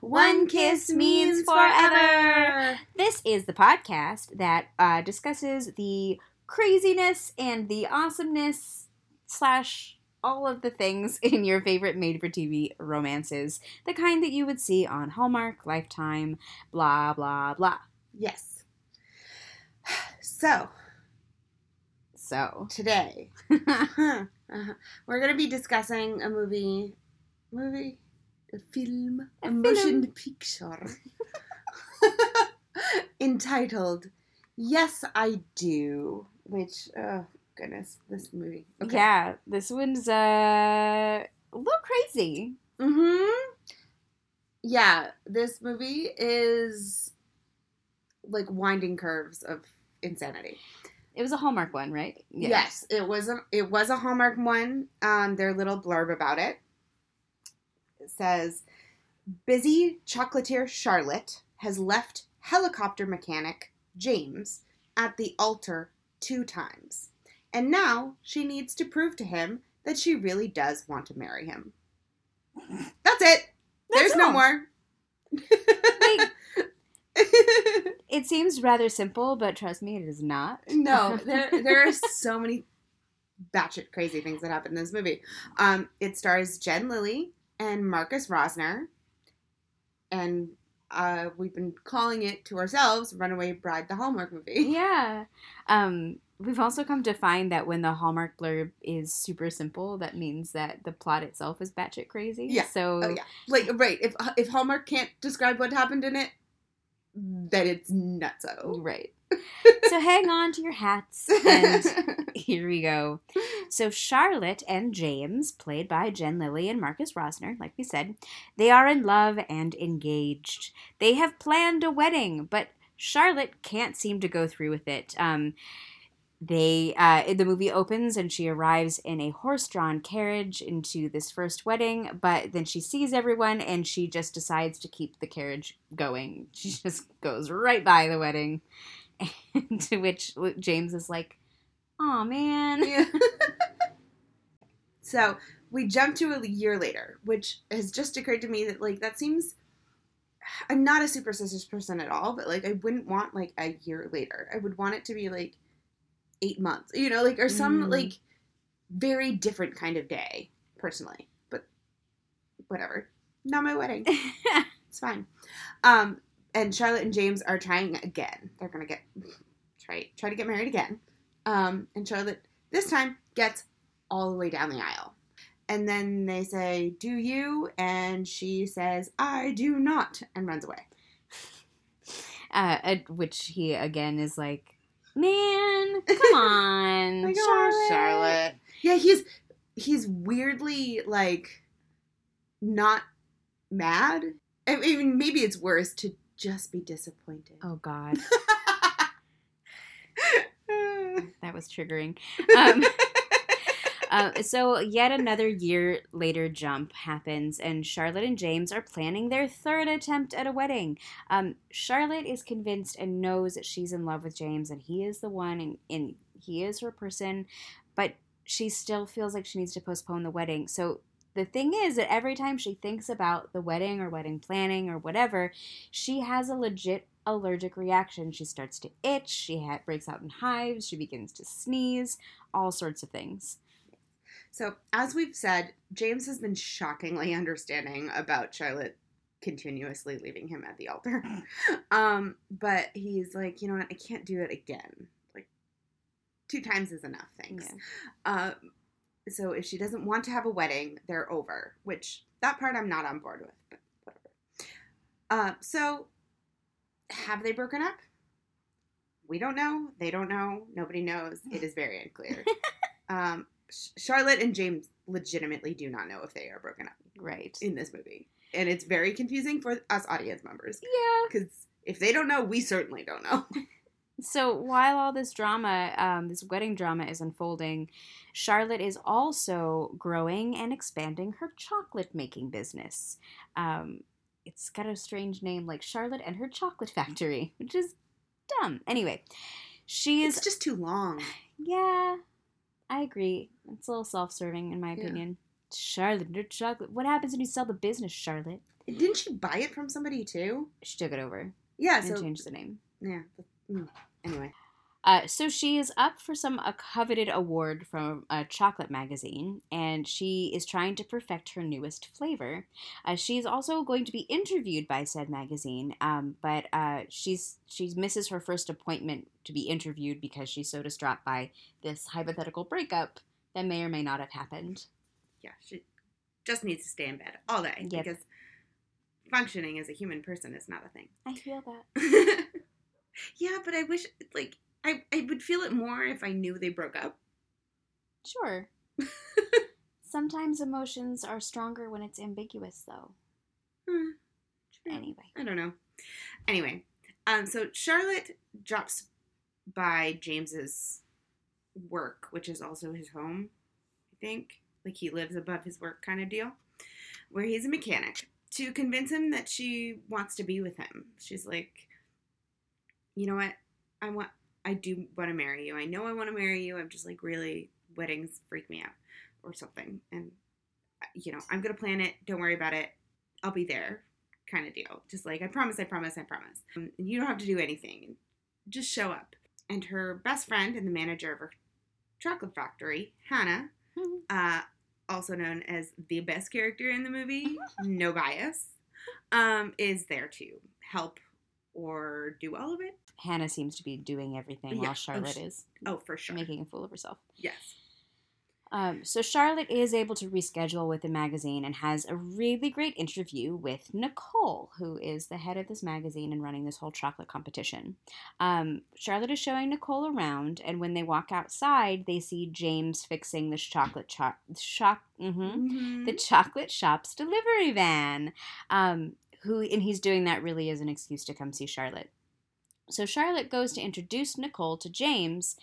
One kiss means forever. This is the podcast that uh, discusses the craziness and the awesomeness slash all of the things in your favorite made-for-TV romances, the kind that you would see on Hallmark, Lifetime, blah blah blah. Yes. So, So, today, uh, we're going to be discussing a movie, movie, a film, a, A motion film. picture entitled Yes, I Do, which, oh, goodness, this movie. yeah, this one's uh, a little crazy. Mm-hmm. Yeah, this movie is like winding curves of insanity. It was a Hallmark one, right? Yes, it was a it was a Hallmark one. Um, their little blurb about it. Says, "Busy chocolatier Charlotte has left helicopter mechanic James at the altar two times, and now she needs to prove to him that she really does want to marry him." That's it. That's There's no more. Like, it seems rather simple, but trust me, it is not. no, there there are so many batshit crazy things that happen in this movie. Um, it stars Jen Lilley and Marcus Rosner, and uh, we've been calling it to ourselves "Runaway Bride," the Hallmark movie. Yeah. Um, we've also come to find that when the Hallmark blurb is super simple, that means that the plot itself is batshit crazy. Yeah. So Oh yeah, like right. If if Hallmark can't describe what happened in it, then it's nutso. right. So hang on to your hats and here we go. So Charlotte and James, played by Jen Lilley and Marcus Rosner, like we said, they are in love and engaged. They have planned a wedding, but Charlotte can't seem to go through with it. Um, they uh, the movie opens and she arrives in a horse-drawn carriage into this first wedding, but then she sees everyone and she just decides to keep the carriage going. She just goes right by the wedding, and to which James is like, "Oh man." Yeah. so we jump to a year later, which has just occurred to me that like that seems. I'm not a superstitious person at all, but like I wouldn't want like a year later. I would want it to be like eight months, you know, like or some Mm. like very different kind of day, personally. But whatever, not my wedding. It's fine. Um, and Charlotte and James are trying again. They're gonna get try try to get married again. Um, and Charlotte this time gets all the way down the aisle. And then they say, "Do you?" And she says, "I do not," and runs away. uh, at which he again is like, "Man, come on, Like, "Oh, Charlotte." Yeah, he's he's weirdly like not mad. I mean, maybe it's worse to just be disappointed. Oh God, that was triggering. Um, uh, so yet another year later jump happens, and Charlotte and James are planning their third attempt at a wedding. Um, Charlotte is convinced and knows that she's in love with James, and he is the one, and, and he is her person, but she still feels like she needs to postpone the wedding. So the thing is that every time she thinks about the wedding or wedding planning or whatever, she has a legit allergic reaction. She starts to itch, she ha- breaks out in hives, she begins to sneeze, all sorts of things. So, as we've said, James has been shockingly understanding about Charlotte continuously leaving him at the altar. um, but he's like, you know what? I can't do it again. Like, two times is enough, thanks. Yeah. Um, so, if she doesn't want to have a wedding, they're over, which that part I'm not on board with, but whatever. Uh, so, have they broken up? We don't know. They don't know. Nobody knows. It is very unclear. um, Sh- Charlotte and James legitimately do not know if they are broken up Right. in this movie. And it's very confusing for us audience members Yeah. because if they don't know, we certainly don't know. So while all this drama, um, this wedding drama is unfolding, Charlotte is also growing and expanding her chocolate making business. Um, it's got a strange name like Charlotte and her Chocolate Factory, which is dumb. Anyway, she is It's just too long. yeah. I agree. It's a little self-serving in my Yeah. opinion. Charlotte, your chocolate. What happens when you sell the business, Charlotte? Didn't she buy it from somebody too? She took it over Yeah. and So changed the name. yeah. mm, Anyway. Uh, so she is up for some a coveted award from a chocolate magazine, and she is trying to perfect her newest flavor. Uh, she is also going to be interviewed by said magazine, um, but uh, she's she misses her first appointment to be interviewed because she's so distraught by this hypothetical breakup that may or may not have happened. Yeah. She just needs to stay in bed all day Yep. because functioning as a human person is not a thing. I feel that. yeah, but I wish like I I would feel it more if I knew they broke up. Sure. Sometimes emotions are stronger when it's ambiguous, though. Hmm. Anyway. I don't know. Anyway, um, so Charlotte drops by James's work, which is also his home. I think, like he lives above his work, kind of deal, where he's a mechanic. To convince him that she wants to be with him, she's like, "You know what? I want. I do want to marry you. I know I want to marry you. I'm just like really weddings freak me out, or something. And you know, I'm gonna plan it. Don't worry about it. I'll be there." kind of deal. Just like, I promise, I promise, I promise. Um, and you don't have to do anything. Just show up. And her best friend and the manager of her chocolate factory, Hannah, uh, also known as the best character in the movie, no bias, um, is there to help or do all of it. Hannah seems to be doing everything Yeah. while Oh, Charlotte she- is Oh, for sure. making a fool of herself. Yes. Um, so Charlotte is able to reschedule with the magazine and has a really great interview with Nicole, who is the head of this magazine and running this whole chocolate competition. Um, Charlotte is showing Nicole around, and when they walk outside, they see James fixing the chocolate cho- shock. hmm Mhm. the chocolate shop's delivery van. Um, who and he's doing that really as an excuse to come see Charlotte. So Charlotte goes to introduce Nicole to James,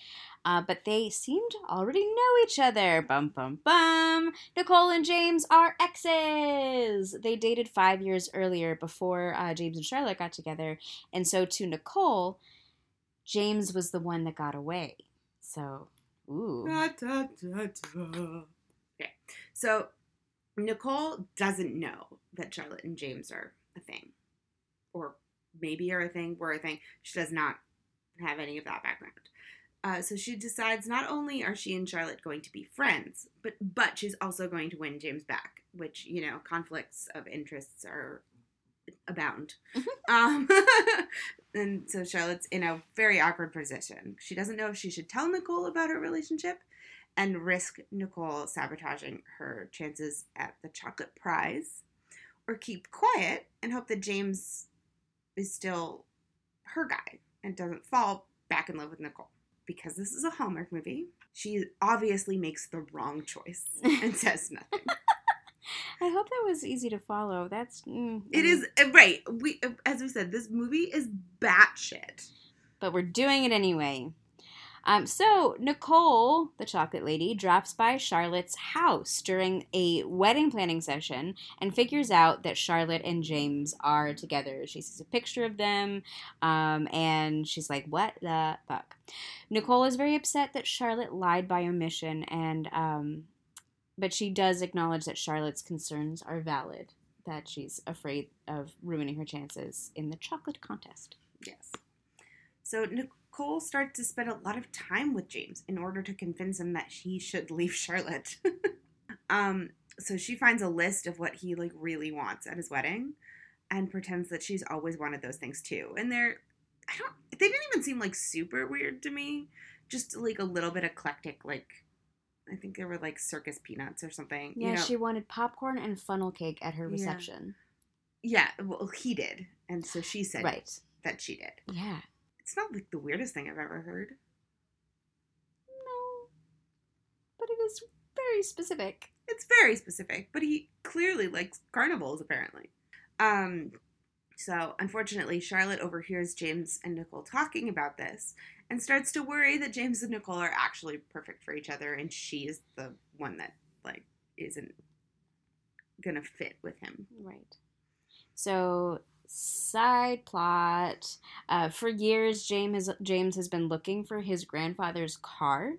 uh, but they seem to already know each other. Bum bum bum. Nicole and James are exes. They dated five years earlier before uh, James and Charlotte got together, and so to Nicole, James was the one that got away. So, ooh, Da, da, da. Okay. So Nicole doesn't know that Charlotte and James are a thing. Or maybe are a thing, were a thing. She does not have any of that background. Uh, so she decides not only are she and Charlotte going to be friends, but but she's also going to win James back, which you know conflicts of interests are abound. um, and so Charlotte's in a very awkward position. She doesn't know if she should tell Nicole about her relationship and risk Nicole sabotaging her chances at the chocolate prize, or keep quiet and hope that James is still her guy and doesn't fall back in love with Nicole. Because this is a Hallmark movie, she obviously makes the wrong choice and says nothing. I hope that was easy to follow. That's mm, It is uh, right. We, uh, as we said, this movie is batshit. but we're doing it anyway. Um, so Nicole, the chocolate lady, drops by Charlotte's house during a wedding planning session and figures out that Charlotte and James are together. She sees a picture of them, um, and she's like, "What the fuck?" Nicole is very upset that Charlotte lied by omission, and um, but she does acknowledge that Charlotte's concerns are valid. That she's afraid of ruining her chances in the chocolate contest. Yes. So Nicole starts to spend a lot of time with James in order to convince him that he should leave Charlotte. um, so she finds a list of what he like really wants at his wedding, and pretends that she's always wanted those things too. And they're, I don't, they didn't even seem like super weird to me. Just like a little bit eclectic, like I think they were like circus peanuts or something. Yeah, you know? she wanted popcorn and funnel cake at her Yeah. reception. yeah. Well, he did, and so she said Right. that she did. Yeah. It's not like the weirdest thing I've ever heard. No. But it is very specific. It's very specific, but he clearly likes carnivals apparently. Um so unfortunately Charlotte overhears James and Nicole talking about this and starts to worry that James and Nicole are actually perfect for each other and she is the one that like isn't gonna fit with him. Right. So, side plot. Uh, for years, James has, James has been looking for his grandfather's car.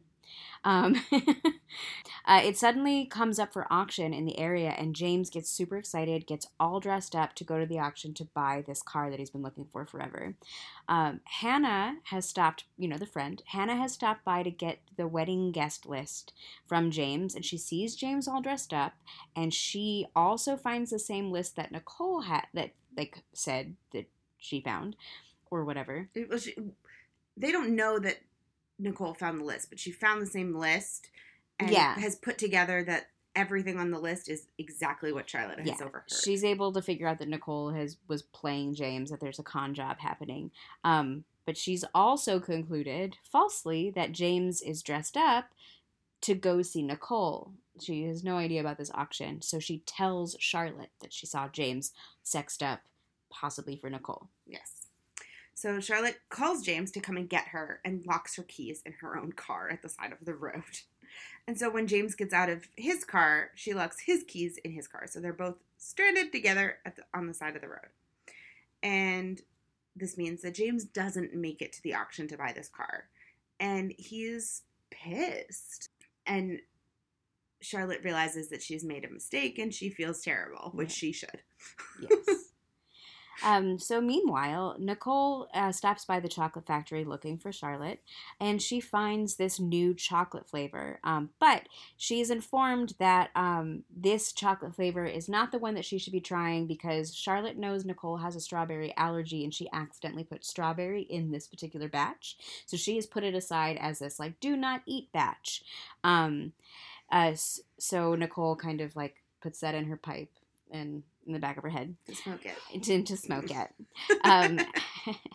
Um, uh, it suddenly comes up for auction in the area, and James gets super excited, gets all dressed up to go to the auction to buy this car that he's been looking for forever. Um, Hannah has stopped, you know, the friend, Hannah has stopped by to get the wedding guest list from James, and she sees James all dressed up, and she also finds the same list that Nicole had, that, like, said that she found, or whatever. It was, they don't know that Nicole found the list, but she found the same list and Yeah. has put together that everything on the list is exactly what Charlotte has Yeah, overheard. She's able to figure out that Nicole has was playing James, that there's a con job happening. Um, but she's also concluded falsely that James is dressed up to go see Nicole. She has no idea about this auction, so she tells Charlotte that she saw James sexed up, possibly for Nicole. Yes. So Charlotte calls James to come and get her and locks her keys in her own car at the side of the road. And so when James gets out of his car, she locks his keys in his car. So they're both stranded together the, on the side of the road. And this means that James doesn't make it to the auction to buy this car. And he's pissed. And Charlotte realizes that she's made a mistake and she feels terrible, which she should. Yes. Um, so meanwhile, Nicole uh, stops by the chocolate factory looking for Charlotte, and she finds this new chocolate flavor. Um, but she is informed that um, this chocolate flavor is not the one that she should be trying because Charlotte knows Nicole has a strawberry allergy, and she accidentally put strawberry in this particular batch. So she has put it aside as this like do not eat batch. Um, uh, so Nicole kind of like puts that in her pipe and in the back of her head To smoke it. to, to smoke it. Um,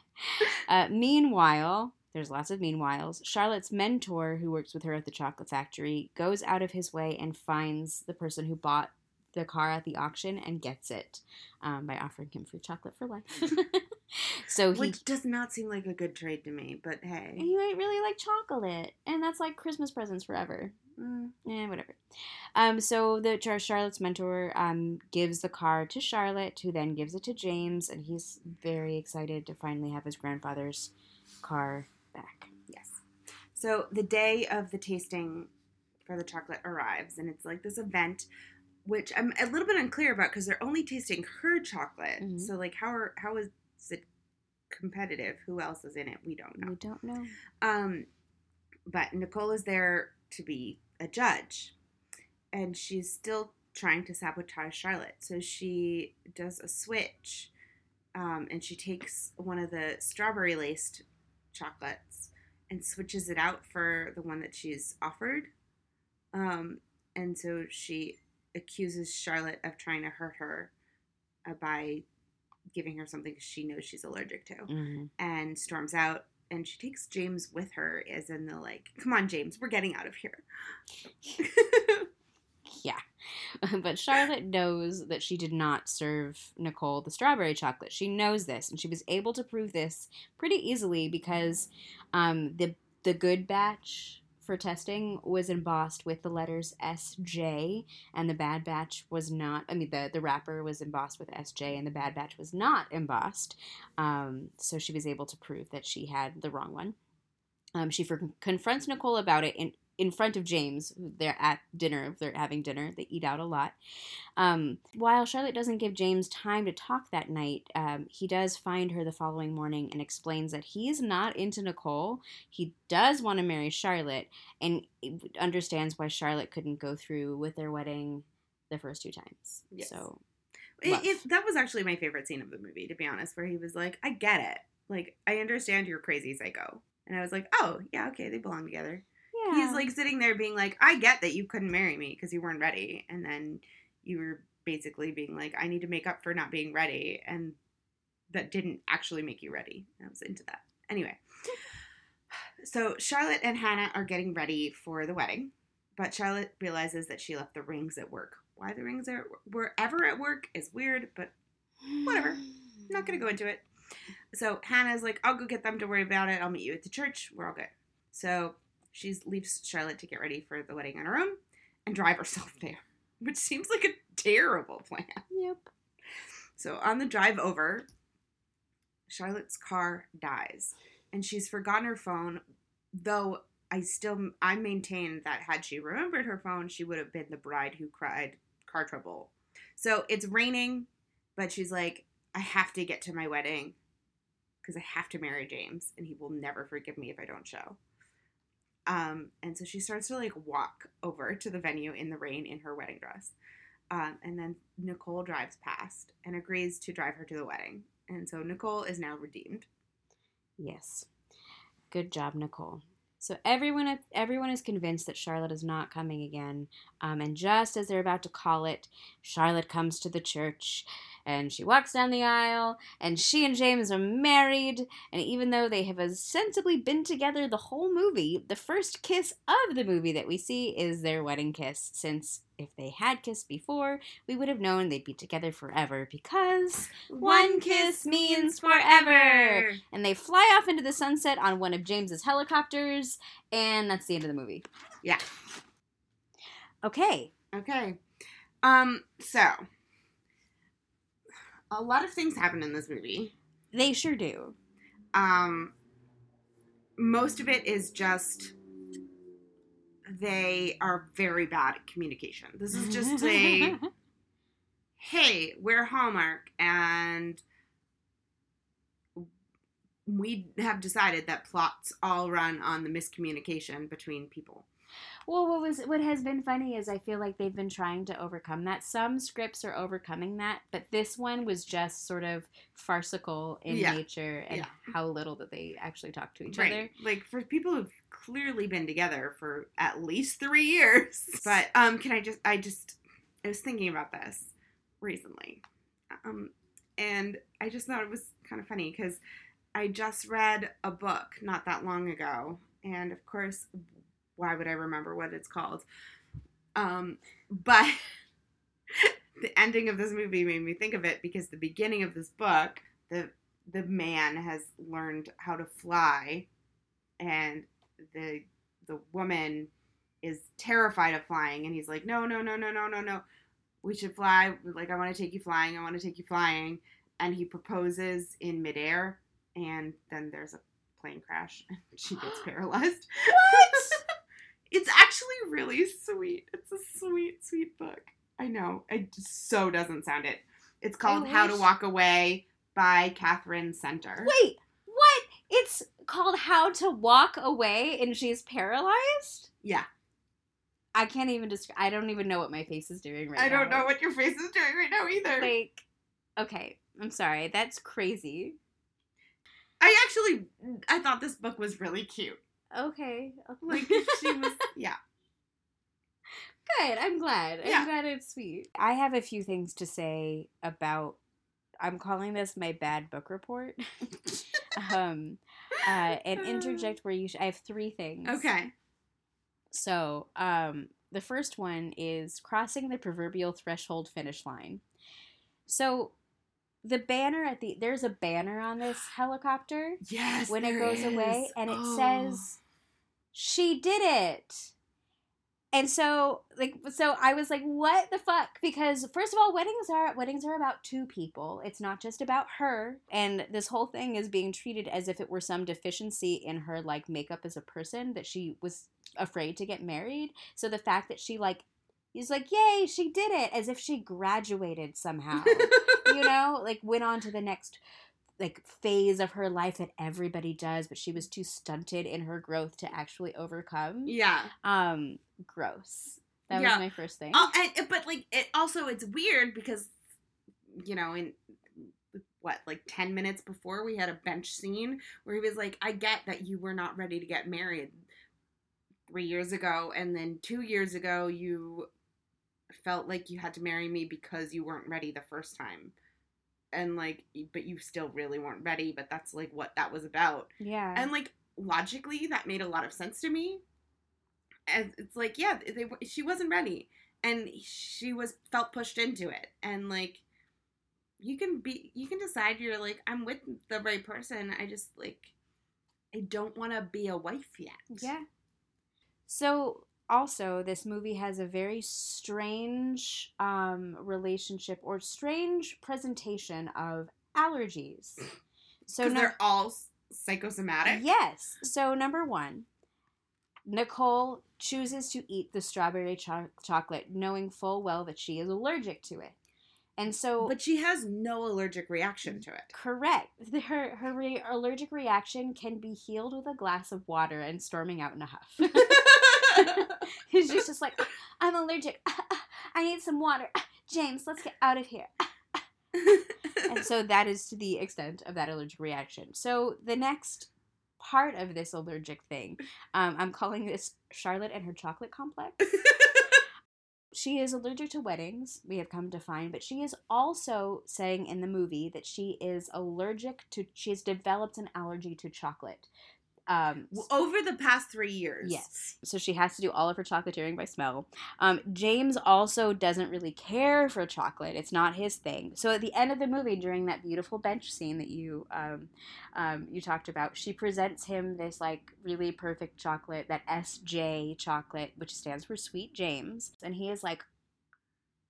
uh, meanwhile, there's lots of meanwhiles. Charlotte's mentor, who works with her at the chocolate factory, goes out of his way and finds the person who bought the car at the auction and gets it um, by offering him free chocolate for life. so he Which does not seem like a good trade to me, but hey. he might really like chocolate, and that's like Christmas presents forever. Mm. Eh, whatever. Um, so the Char- Charlotte's mentor um, gives the car to Charlotte, who then gives it to James, and he's very excited to finally have his grandfather's car back. Yes. So the day of the tasting for the chocolate arrives, and it's like this event, which I'm a little bit unclear about because they're only tasting her chocolate. Mhm. So like, how are how is it competitive? Who else is in it? We don't know. We don't know. Um, but Nicole is there to be a judge, and she's still trying to sabotage Charlotte. So she does a switch, um, and she takes one of the strawberry laced chocolates and switches it out for the one that she's offered. Um, and so she accuses Charlotte of trying to hurt her uh, by giving her something she knows she's allergic to Mhm. and storms out and she takes James with her as in the like come on James we're getting out of here Yeah. but Charlotte knows that she did not serve Nicole the strawberry chocolate. She knows this, and she was able to prove this pretty easily because um, the the good batch for testing was embossed with the letters SJ, and the bad batch was not. I mean, the the wrapper was embossed with SJ, and the bad batch was not embossed. Um, so she was able to prove that she had the wrong one. Um, she for- confronts Nicole about it in in front of James. They're at dinner. They're having dinner. They eat out a lot. Um, while Charlotte doesn't give James time to talk that night, um, he does find her the following morning and explains that he is not into Nicole. He does want to marry Charlotte and understands why Charlotte couldn't go through with their wedding the first two times. Yes. So It, it, that was actually my favorite scene of the movie to be honest where he was like I get it like I understand you're crazy psycho and I was like oh yeah okay they belong together yeah, he's like sitting there being like I get that you couldn't marry me because you weren't ready and then you were basically being like I need to make up for not being ready and that didn't actually make you ready I was into that anyway so Charlotte and Hannah are getting ready for the wedding but Charlotte realizes that she left the rings at work why the rings are wherever at work is weird but whatever. I'm not gonna go into it. So Hannah's like, I'll go get them. Don't worry about it. I'll meet you at the church. We're all good. So she leaves Charlotte to get ready for the wedding on her own and drive herself there, which seems like a terrible plan. Yep. So on the drive over, Charlotte's car dies, and she's forgotten her phone. Though I still I maintain that had she remembered her phone, she would have been the bride who cried car trouble. So it's raining, but she's like, I have to get to my wedding because I have to marry James, and he will never forgive me if I don't show. Um, and so she starts to like walk over to the venue in the rain in her wedding dress. Um, and then Nicole drives past and agrees to drive her to the wedding. And so Nicole is now redeemed. Yes. Good job, Nicole. So everyone, everyone is convinced that Charlotte is not coming again. Um, and just as they're about to call it, Charlotte comes to the church and she walks down the aisle, and she and James are married. And even though they have ostensibly been together the whole movie, the first kiss of the movie that we see is their wedding kiss. Since if they had kissed before, we would have known they'd be together forever because one kiss means forever. And they fly off into the sunset on one of James's helicopters, and that's the end of the movie. Yeah. Okay. Okay. Um, so a lot of things happen in this movie. They sure do. Um, most of it is just they are very bad at communication. This is just a hey, we're Hallmark and we have decided that plots all run on the miscommunication between people. Well, what was what has been funny is I feel like they've been trying to overcome that. Some scripts are overcoming that, but this one was just sort of farcical in Yeah. nature and Yeah. how little that they actually talk to each right. other. Like for people who've clearly been together for at least three years. But um, can I just? I just I was thinking about this recently, um, and I just thought it was kind of funny because I just read a book not that long ago, and of course, why would I remember what it's called? Um, but the ending of this movie made me think of it because the beginning of this book, the the man has learned how to fly, and the the woman is terrified of flying, and he's like, no, no, no, no, no, no, no, we should fly. Like I want to take you flying. I want to take you flying, and he proposes in midair, and then there's a plane crash, and she gets paralyzed. What? It's actually really sweet. It's a sweet, sweet book. I know. It just so doesn't sound it. It's called How to Walk Away by Katherine Center. Wait, what? It's called How to Walk Away and she's paralyzed? Yeah. I can't even describe I don't even know what my face is doing right I now. I don't know what your face is doing right now either. like okay, I'm sorry. That's crazy. I actually, I thought this book was really cute. Okay. Like she was, yeah. Good. I'm glad. I'm glad it's sweet. I have a few things to say about. I'm calling this my bad book report. um, uh, and interject where you. Sh- I have three things. Okay. So, um, the first one is crossing the proverbial threshold finish line. So, the banner at the there's a banner on this helicopter Yes. when it goes away, and it Oh. says, "She did it." And so, like, so I was like, "What the fuck?" Because first of all, weddings are weddings are about two people. It's not just about her. And this whole thing is being treated as if it were some deficiency in her like makeup as a person that she was afraid to get married. So the fact that she like is like, "Yay, she did it," as if she graduated somehow you know, like went on to the next like phase of her life that everybody does, but she was too stunted in her growth to actually overcome. yeah. Um, gross. That Yeah. was my first thing. Oh, and, but like it also it's weird because you know in what like 10 minutes before we had a bench scene where he was like I get that you were not ready to get married 3 years ago and then 2 years ago you felt like you had to marry me because you weren't ready the first time and like but you still really weren't ready but that's like what that was about yeah. and like logically that made a lot of sense to me and it's like yeah they, she wasn't ready and she was felt pushed into it and like you can be you can decide you're like i'm with the right person i just like i don't want to be a wife yet yeah. So also this movie has a very strange um relationship or strange presentation of allergies. So no- they're all psychosomatic Yes. So number one, Nicole chooses to eat the strawberry cho- chocolate, knowing full well that she is allergic to it. And so, But she has no allergic reaction to it. correct, her her re- allergic reaction can be healed with a glass of water and storming out in a huff. He's just, just like, I'm allergic. I need some water. James, let's get out of here. and so that is to the extent of that allergic reaction. So the next part of this allergic thing, um, I'm calling this Charlotte and her chocolate complex. she is allergic to weddings, we have come to find, but she is also saying in the movie that she is allergic to, she has developed an allergy to chocolate. Um, Over the past three years. Yes. So she has to do all of her chocolatiering by smell. Um, James also doesn't really care for chocolate. It's not his thing. So at the end of the movie, during that beautiful bench scene that you um, um, you talked about, she presents him this like really perfect chocolate, that SJ chocolate, which stands for Sweet James, and he is like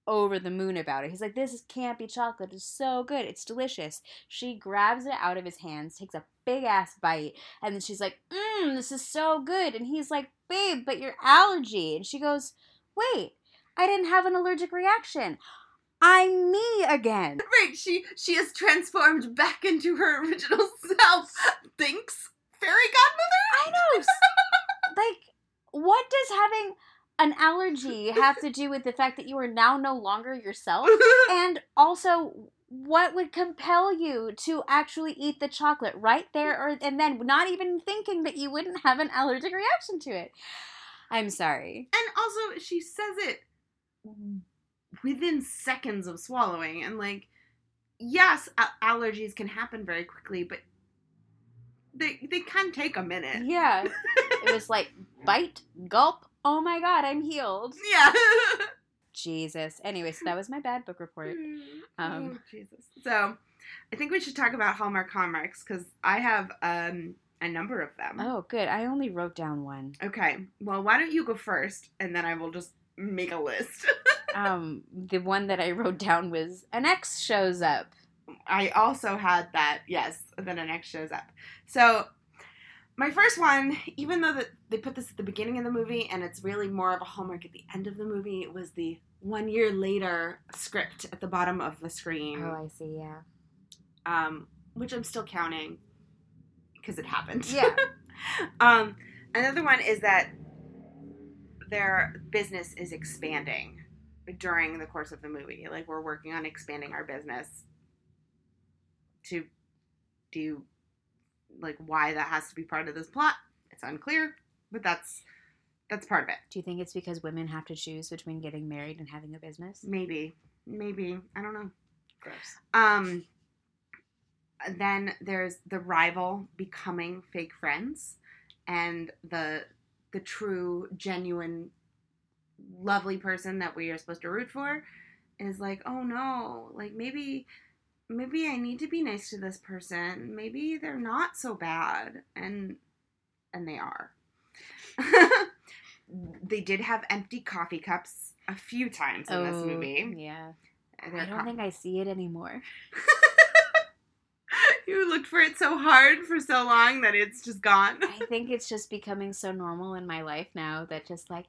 over the moon about it. He's like, "This is can't be chocolate. It's so good. It's delicious." She grabs it out of his hands, takes a big ass bite, and then she's like, Mmm, this is so good. And he's like, Babe, but your allergy. And she goes, Wait, I didn't have an allergic reaction. I'm me again. Right, she she has transformed back into her original self. Thinks fairy godmother. I know. like, what does having an allergy have to do with the fact that you are now no longer yourself? And also, what would compel you to actually eat the chocolate right there or and then not even thinking that you wouldn't have an allergic reaction to it? I'm sorry. And also, she says it within seconds of swallowing. And, like, yes, a- allergies can happen very quickly, but they, they can take a minute. Yeah. it was like bite, gulp. Oh my god, I'm healed. Yeah. Jesus. Anyway, so that was my bad book report. Um, oh, Jesus. So, I think we should talk about Hallmark Hallmarks because I have um, a number of them. Oh, good. I only wrote down one. Okay. Well, why don't you go first, and then I will just make a list. Um, the one that I wrote down was an ex shows up. I also had that, yes, then an ex shows up. So, my first one, even though that they put this at the beginning of the movie and it's really more of a hallmark at the end of the movie, was the one year later script at the bottom of the screen, Oh, I see. Yeah. um, which I'm still counting because it happened. Yeah. um, another one is that their business is expanding during the course of the movie. Like we're working on expanding our business to do like why that has to be part of this plot. It's unclear, but that's that's part of it. Do you think it's because women have to choose between getting married and having a business? Maybe, maybe I don't know. Gross. Um, then there's the rival becoming fake friends, and the the true, genuine, lovely person that we are supposed to root for is like, oh no, like maybe maybe I need to be nice to this person. Maybe they're not so bad, and and they are. they did have empty coffee cups a few times in this movie. Oh, Yeah. I don't think I see it anymore. you looked for it so hard for so long that it's just gone. I think it's just becoming so normal in my life now that just like,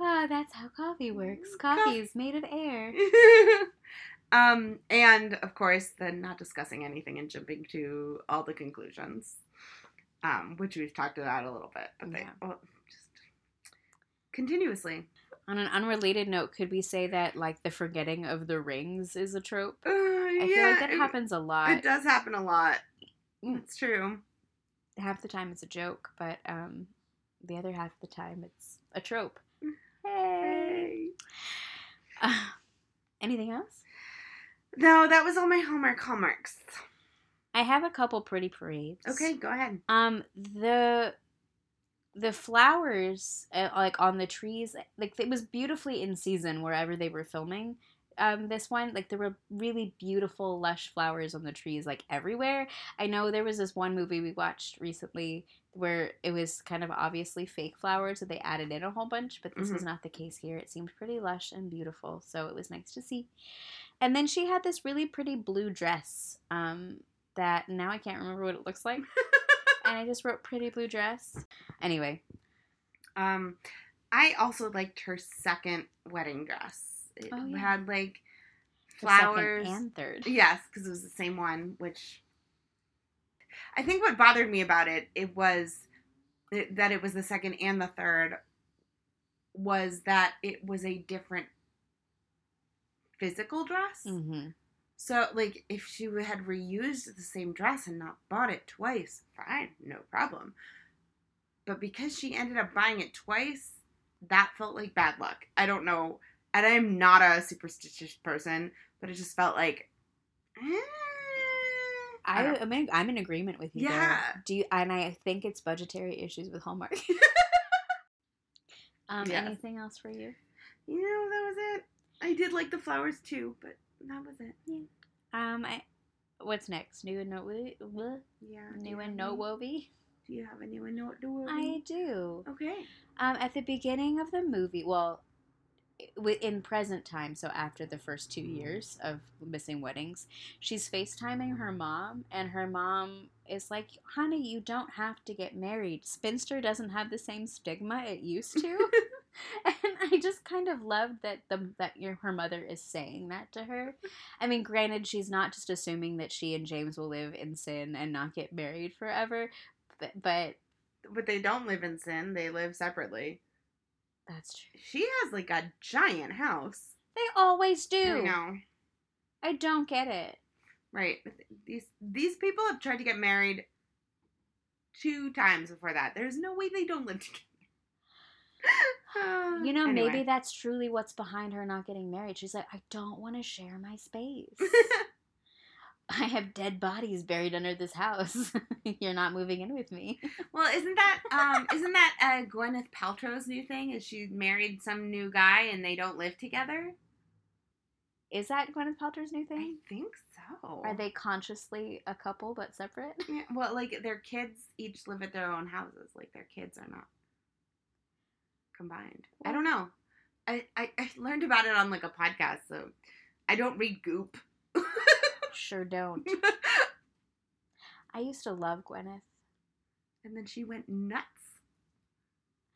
ah, that's how coffee works. Coffee is made of air. Um, and of course, then not discussing anything and jumping to all the conclusions, um, which we've talked about a little bit, but they Yeah. well, just continuously. On an unrelated note, could we say that like the forgetting of the rings is a trope? Uh, I feel like that it, happens a lot. It does happen a lot. Mm. It's true. Half the time it's a joke, but um, the other half of the time it's a trope. Mm. Hey. Uh, anything else? No, that was all my Hallmark hallmarks. I have a couple pretty parades. Okay, go ahead. Um, the the flowers uh, like on the trees, like it was beautifully in season wherever they were filming. Um, this one, like there were really beautiful, lush flowers on the trees, like everywhere. I know there was this one movie we watched recently where it was kind of obviously fake flowers, so they added in a whole bunch, but this was not the case here. It seemed pretty lush and beautiful, so it was nice to see. And then she had this really pretty blue dress um, that now I can't remember what it looks like and I just wrote pretty blue dress. Anyway, Um, I also liked her second wedding dress. It Oh, yeah. had like flowers. and third. Yes, because it was the same one, which I think what bothered me about it, it was that it was the second and the third, was that it was a different physical dress. Mm-hmm. So, like, if she had reused the same dress and not bought it twice, fine, no problem. But because she ended up buying it twice, that felt like bad luck. I don't know. And I'm not a superstitious person, but it just felt like. eh, I I, I'm, in, I'm in agreement with you. there. Yeah. Do you? And I think it's budgetary issues with Hallmark. um. Yes. Anything else for you? you know, that was it. I did like the flowers too, but that was it. Um. I. What's next? New and noteworthy. Yeah. New and noteworthy. Do you have a new and noteworthy? I do. Okay. Um, at the beginning of the movie, well, in present time, so after the first two years of missing weddings, she's FaceTiming her mom, and her mom is like, "Honey, you don't have to get married. Spinster doesn't have the same stigma it used to." and I just kind of loved that the that your her mother is saying that to her. I mean, granted, she's not just assuming that she and James will live in sin and not get married forever, but, but But they don't live in sin, they live separately. that's true. She has like a giant house. They always do. I know. I don't get it. Right. These these people have tried to get married two times before that. There's no way they don't live together. You know, Anyway. maybe that's truly what's behind her not getting married. She's like, I don't want to share my space. I have dead bodies buried under this house. You're not moving in with me. well, isn't that um isn't that uh, Gwyneth Paltrow's new thing? Is she married some new guy and they don't live together? Is that Gwyneth Paltrow's new thing? I think so. Are they consciously a couple but separate? Yeah, well, like their kids each live at their own houses. Like their kids are not combined. I don't know. I, I I learned about it on like a podcast, so I don't read Goop. Sure don't. I used to love Gwyneth. and then she went nuts.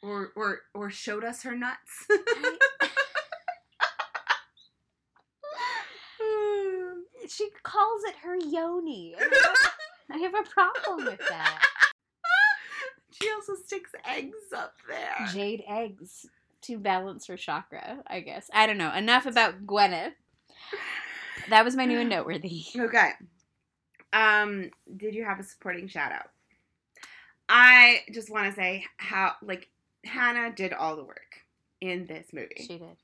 Or or or showed us her nuts. She calls it her yoni. I have a problem with that. She also sticks eggs up there. Jade eggs to balance her chakra, I guess. I don't know. Enough about Gwyneth. That was my new and noteworthy. Okay. Um, did you have a supporting shout out? I just want to say how like Hannah did all the work in this movie. She did.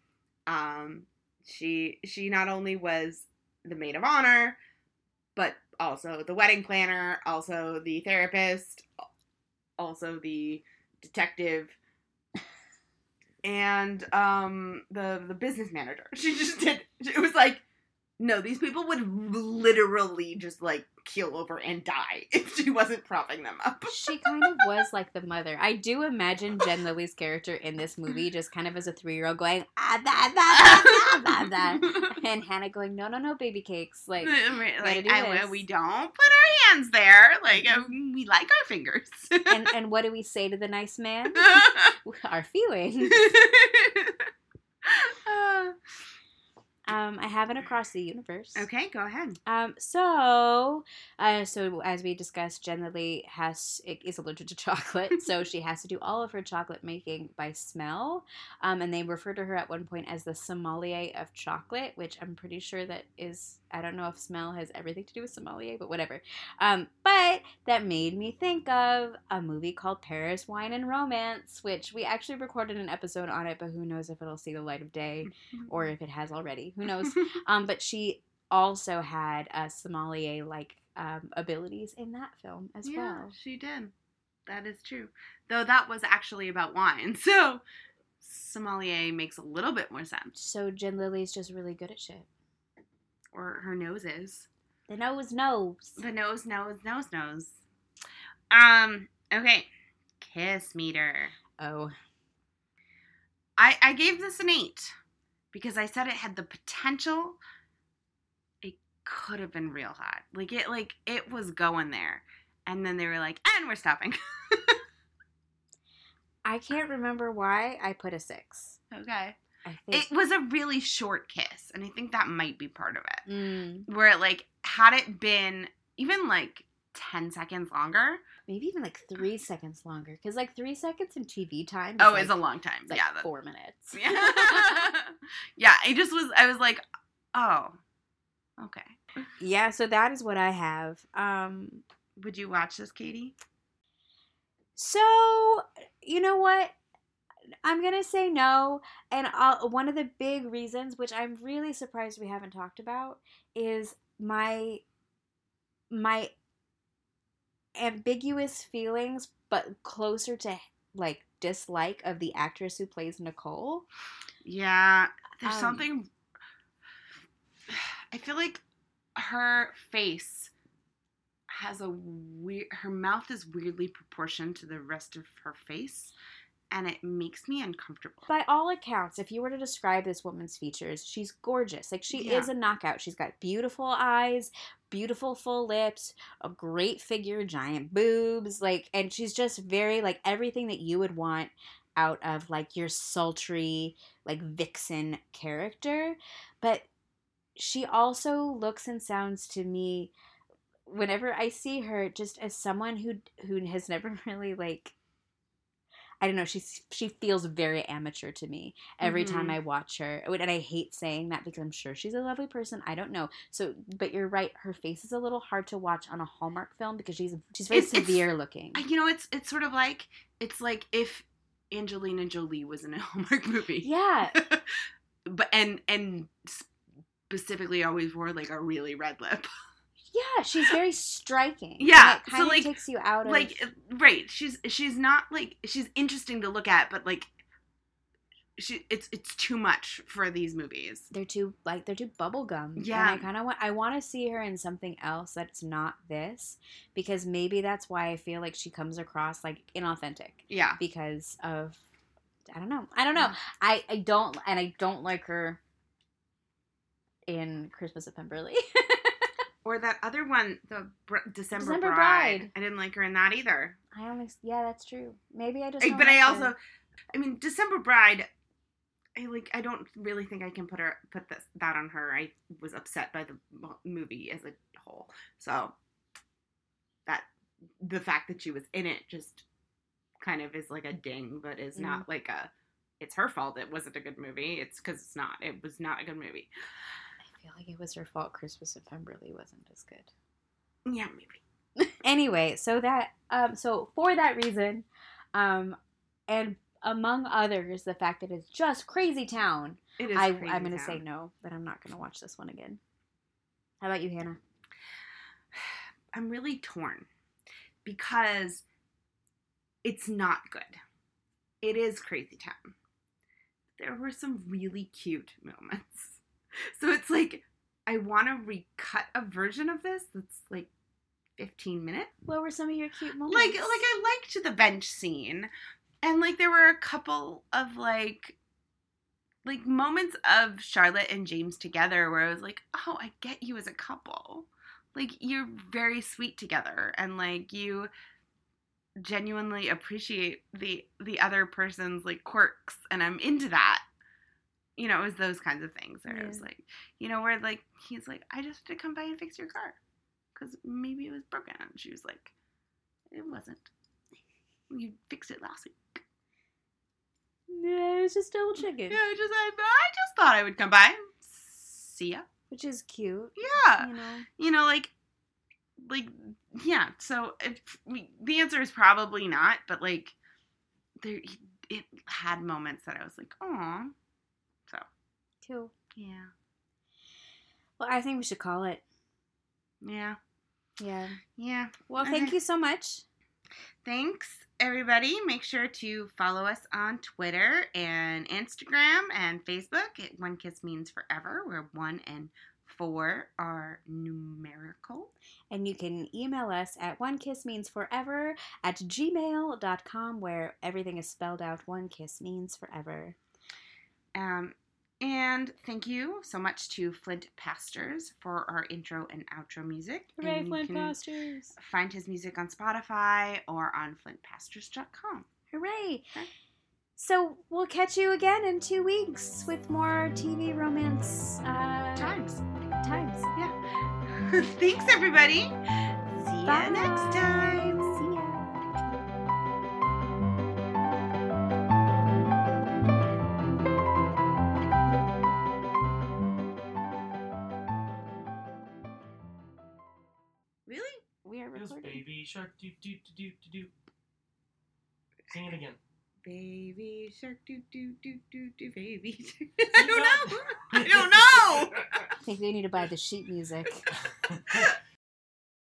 Um, she she not only was the maid of honor, but also the wedding planner, also the therapist, also the detective, and um the the business manager. She just did. It was like, no, these people would literally just like keel over and die if she wasn't propping them up. She kind of was like the mother. I do imagine Jen Lilley's character in this movie just kind of as a three year old going, ah, da, da, da, da, da, da. and Hannah going, no, no, no, baby cakes. Like, like, I- we don't put our hands there. Like uh, we like our fingers. and, and what do we say to the nice man? Our feelings. Uh, Um, I have it across the universe. okay, go ahead. Um, so, uh, so as we discussed, Jen Lilley has is allergic to chocolate, so she has to do all of her chocolate making by smell. Um, and they refer to her at one point as the sommelier of chocolate, which I'm pretty sure that is I don't know if smell has everything to do with sommelier, but whatever. Um, but that made me think of a movie called Paris Wine and Romance, which we actually recorded an episode on it, but who knows if it'll see the light of day or if it has already. Who knows? Um, but she also had a sommelier like um, abilities in that film as yeah, well. she did. That is true. Though that was actually about wine, so sommelier makes a little bit more sense. So Jen Lilley's just really good at shit. Or her nose is. The nose knows. The nose, nose, nose, nose. Um. Okay. Kiss meter. Oh, I I gave this an eight because I said it had the potential. It could have been real hot. Like it, like it was going there, and then they were like, "And we're stopping." I can't remember why I put a six. Okay. It was a really short kiss, and I think that might be part of it. Mm, Where it like had it been even like ten seconds longer. maybe even like three seconds longer, because like three seconds in TV time. Oh, like, it's a long time. like yeah. that- four minutes. yeah. yeah. I just was. I was like, oh, okay. Yeah, so that is what I have. Um, Would you watch this, Katie? so you know what? I'm gonna say no, and I'll, one of the big reasons, which I'm really surprised we haven't talked about, is my my ambiguous feelings, but closer to like dislike of the actress who plays Nicole. Yeah. There's Um, something. I feel like her face has a weird. Her mouth is weirdly proportioned to the rest of her face, and it makes me uncomfortable. By all accounts, if you were to describe this woman's features, she's gorgeous. Like she Yeah. is a knockout. She's got beautiful eyes, beautiful full lips, a great figure, giant boobs, like and she's just very like everything that you would want out of like your sultry like vixen character. But she also looks and sounds to me whenever I see her just as someone who who has never really like I don't know. She's she feels very amateur to me every time Mhm. I watch her, and I hate saying that because I'm sure she's a lovely person. I don't know. So, but you're right. Her face is a little hard to watch on a Hallmark film because she's she's very It's- it's- severe looking. You know, it's it's sort of like it's like if Angelina Jolie was in a Hallmark movie. yeah, but and and specifically always wore like a really red lip. yeah. She's very striking. Yeah, and it so, kind of like- takes you out of like eh, right she's she's not like she's interesting to look at but like she it's it's too much for these movies they're too like they're too bubblegum. And Yeah. I kind of want I want to see her in something else that's not this because maybe that's why I feel like she comes across like inauthentic. yeah because of I don't know. I don't know. Mm. I I don't and I don't like her in Christmas at Pemberley. or that other one the Br- december, December bride. Bride. i didn't like her in that either I only yeah, that's true. Maybe I just I- but i also her. i mean december bride i like i don't really think i can put her put this that on her i was upset by the movie as a whole so that the fact that she was in it just kind of is like a ding but is Mm. not like a it's her fault it wasn't a good movie it's because it's not it was not a good movie feel like it was her fault Christmas at Pemberley wasn't as good. yeah maybe anyway, so that um so for that reason, um and among others, the fact that it's just crazy town, it is I I'm gonna town. say no, that I'm not gonna watch this one again. How about you, Hannah? i'm really torn because it's not good it is crazy town there were some really cute moments so it's like i want to recut a version of this that's like 15 minutes. What were some of your cute moments? like like i liked the bench scene and like there were a couple of like like moments of charlotte and james together where i was like oh i get you as a couple. Like you're very sweet together and like you genuinely appreciate the the other person's like quirks and i'm into that you know it was those kinds of things where it was like you know where like he's like i just had to come by and fix your car because maybe it was broken and she was like it wasn't you fixed it last week No, it was just double chicken. yeah i just I, I just thought i would come by see ya Which is cute. yeah You know. you know like like yeah so if we, the answer is probably not but like there it had moments that i was like oh Cool. yeah Well, I think we should call it. yeah Yeah. yeah Well, thank you so much. thanks everybody make sure to follow us on twitter and instagram and facebook at one kiss means forever where one and four are numerical And you can email us at one kiss means forever at gmail.com where everything is spelled out one kiss means forever. Um, and thank you so much to Flint Pastors for our intro and outro music. Hooray, and you Flint can Pastors! Find his music on Spotify or on flintpastors.com. Hooray! Okay. So we'll catch you again in two weeks with more TV romance uh, Times. times. Yeah. Thanks, everybody. See you next time. Do do do do do do. Sing it again. Baby shark do do do do do baby shark. I don't know. I don't know. I think we need to buy the sheet music. know.